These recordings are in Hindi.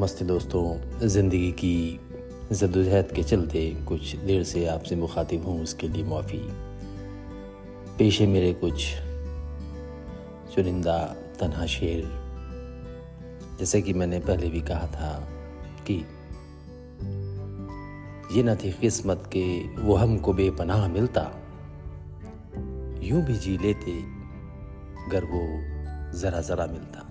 नमस्ते दोस्तों, ज़िंदगी की जद्दोजहद के चलते कुछ देर से आपसे मुखातिब हूँ, उसके लिए माफ़ी। पेश मेरे कुछ चुनिंदा तनहा शेर। जैसे कि मैंने पहले भी कहा था कि ये न थी किस्मत के वो हमको बेपनाह मिलता। यूँ भी जी लेते गर वो ज़रा ज़रा मिलता।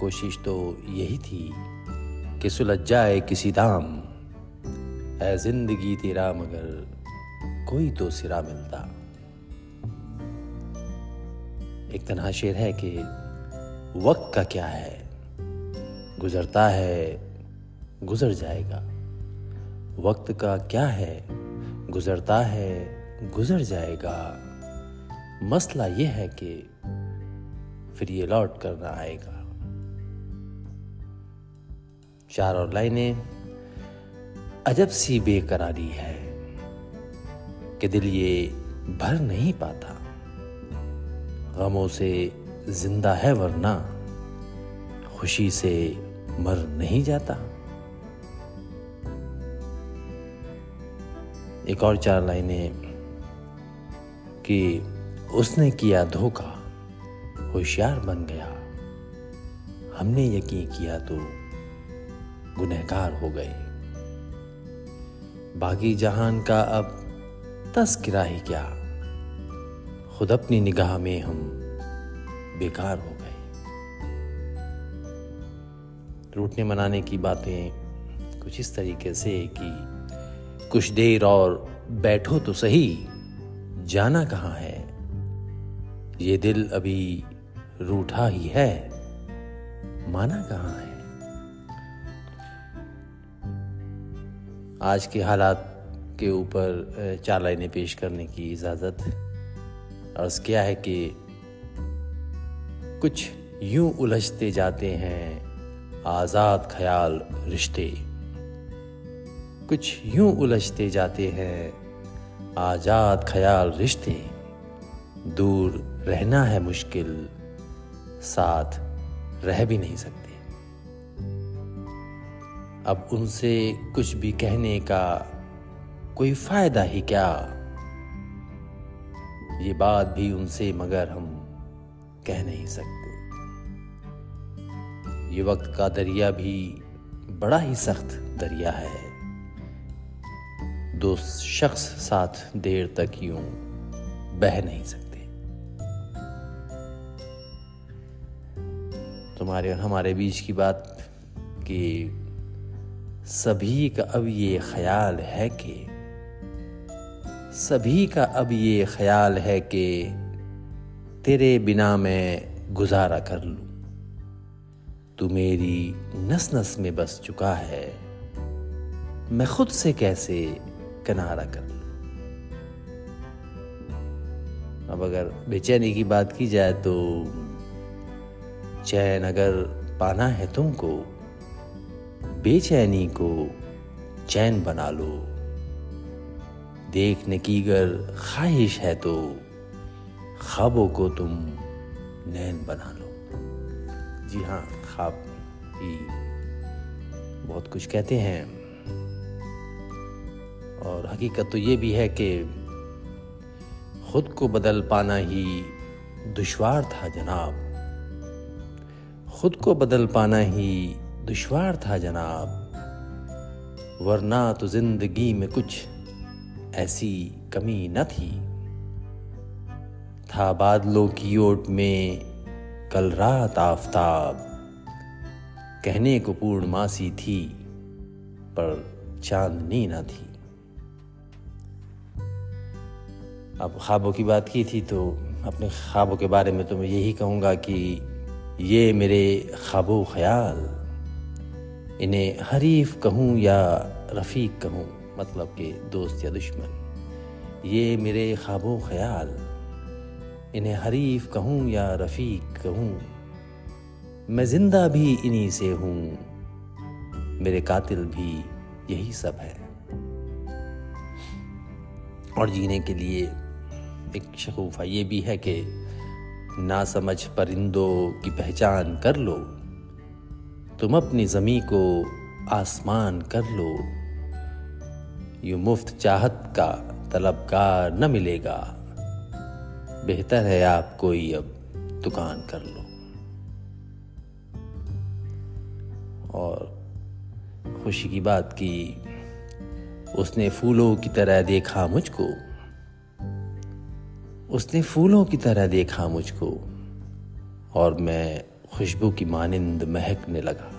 कोशिश तो यही थी कि सुलझ जाए किसी दाम। है ज़िंदगी तेरा मगर कोई तो सिरा मिलता। एक तनहा शेर है कि वक्त का क्या है? गुजरता है, गुजर जाएगा। वक्त का क्या है? गुजरता है, गुजर जाएगा। मसला यह है कि फिर ये लौट करना आएगा। चार और लाइनें, अजब सी बेकरारी है कि दिल ये भर नहीं पाता। गमों से ज़िंदा है वरना खुशी से मर नहीं जाता। एक और चार लाइनें कि उसने किया धोखा, होशियार बन गया। हमने यकीन किया तो गुनहगार हो गए। बागी जहान का अब तस्करा ही क्या? खुद अपनी निगाह में हम बेकार हो गए। रूठने मनाने की बातें कुछ इस तरीके से कि कुछ देर और बैठो तो सही, जाना कहाँ है? ये दिल अभी रूठा ही है, माना कहाँ है? आज के हालात के ऊपर चार लाइनें पेश करने की इजाज़त। अर्ज़ किया है कि कुछ यूँ उलझते जाते हैं आज़ाद ख्याल रिश्ते। कुछ यूँ उलझते जाते हैं आज़ाद ख्याल रिश्ते। दूर रहना है मुश्किल, साथ रह भी नहीं सकते। अब उनसे कुछ भी कहने का कोई फ़ायदा ही क्या? ये बात भी उनसे मगर हम कह नहीं सकते। ये वक्त का दरिया भी बड़ा ही सख्त दरिया है। दो शख्स साथ देर तक यूँ बह नहीं सकते। तुम्हारे और हमारे बीच की बात कि सभी का अब ये ख्याल है कि, सभी का अब ये ख्याल है कि तेरे बिना मैं गुजारा कर लूँ। तू मेरी नस नस में बस चुका है, मैं खुद से कैसे किनारा कर लूँ? अब अगर बेचैनी की बात की जाए तो चैन अगर पाना है तुमको बेचैनी को चैन बना लो। देखने की अगर ख्वाहिश है तो ख्वाबों को तुम नैन बना लो। जी हाँ ख्वाब ही बहुत कुछ कहते हैं। और हकीकत तो ये भी है कि खुद को बदल पाना ही दुश्वार था जनाब। खुद को बदल पाना ही दुश्वार था जनाब। वरना तो ज़िंदगी में कुछ ऐसी कमी न थी। था बादलों की ओट में कल रात आफताब। कहने को पूर्णमासी थी, पर चांदनी न थी। अब ख्वाबों की बात की थी तो अपने ख्वाबों के बारे में तो मैं यही कहूँगा कि ये मेरे ख्वाबो ख्याल। इन्हें हरीफ कहूँ या रफ़ीक कहूँ मतलब कि दोस्त या दुश्मन। ये मेरे ख्वाबों ख्याल। इन्हें हरीफ कहूँ या रफ़ीक कहूँ, मैं ज़िंदा भी इन्हीं से हूँ। मेरे कातिल भी यही सब है। और जीने के लिए एक शगुफा ये भी है कि ना समझ परिंदों की पहचान कर लो। तुम अपनी जमी को आसमान कर लो। यू मुफ़्त चाहत का तलबगार न मिलेगा। बेहतर है आप कोई अब दुकान कर लो। और खुशी की बात की उसने फूलों की तरह देखा मुझको। उसने फूलों की तरह देखा मुझको। और मैं खुशबू की मानिंद महकने लगा।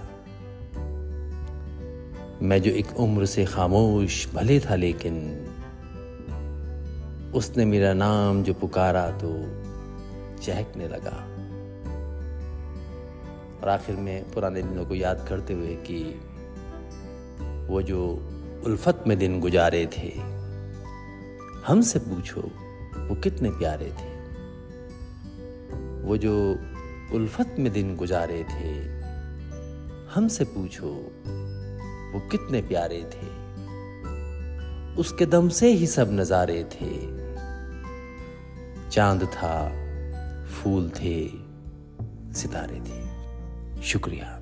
मैं जो एक उम्र से खामोश, भले था लेकिन उसने मेरा नाम जो पुकारा तो चहकने लगा। और आखिर में पुराने दिनों को याद करते हुए कि वो जो उल्फत में दिन गुजारे थे, हमसे पूछो, वो कितने प्यारे थे। वो जो उल्फत में दिन गुजारे थे। हमसे पूछो, वो कितने प्यारे थे। उसके दम से ही सब नजारे थे। चाँद था, फूल थे, सितारे थे। शुक्रिया।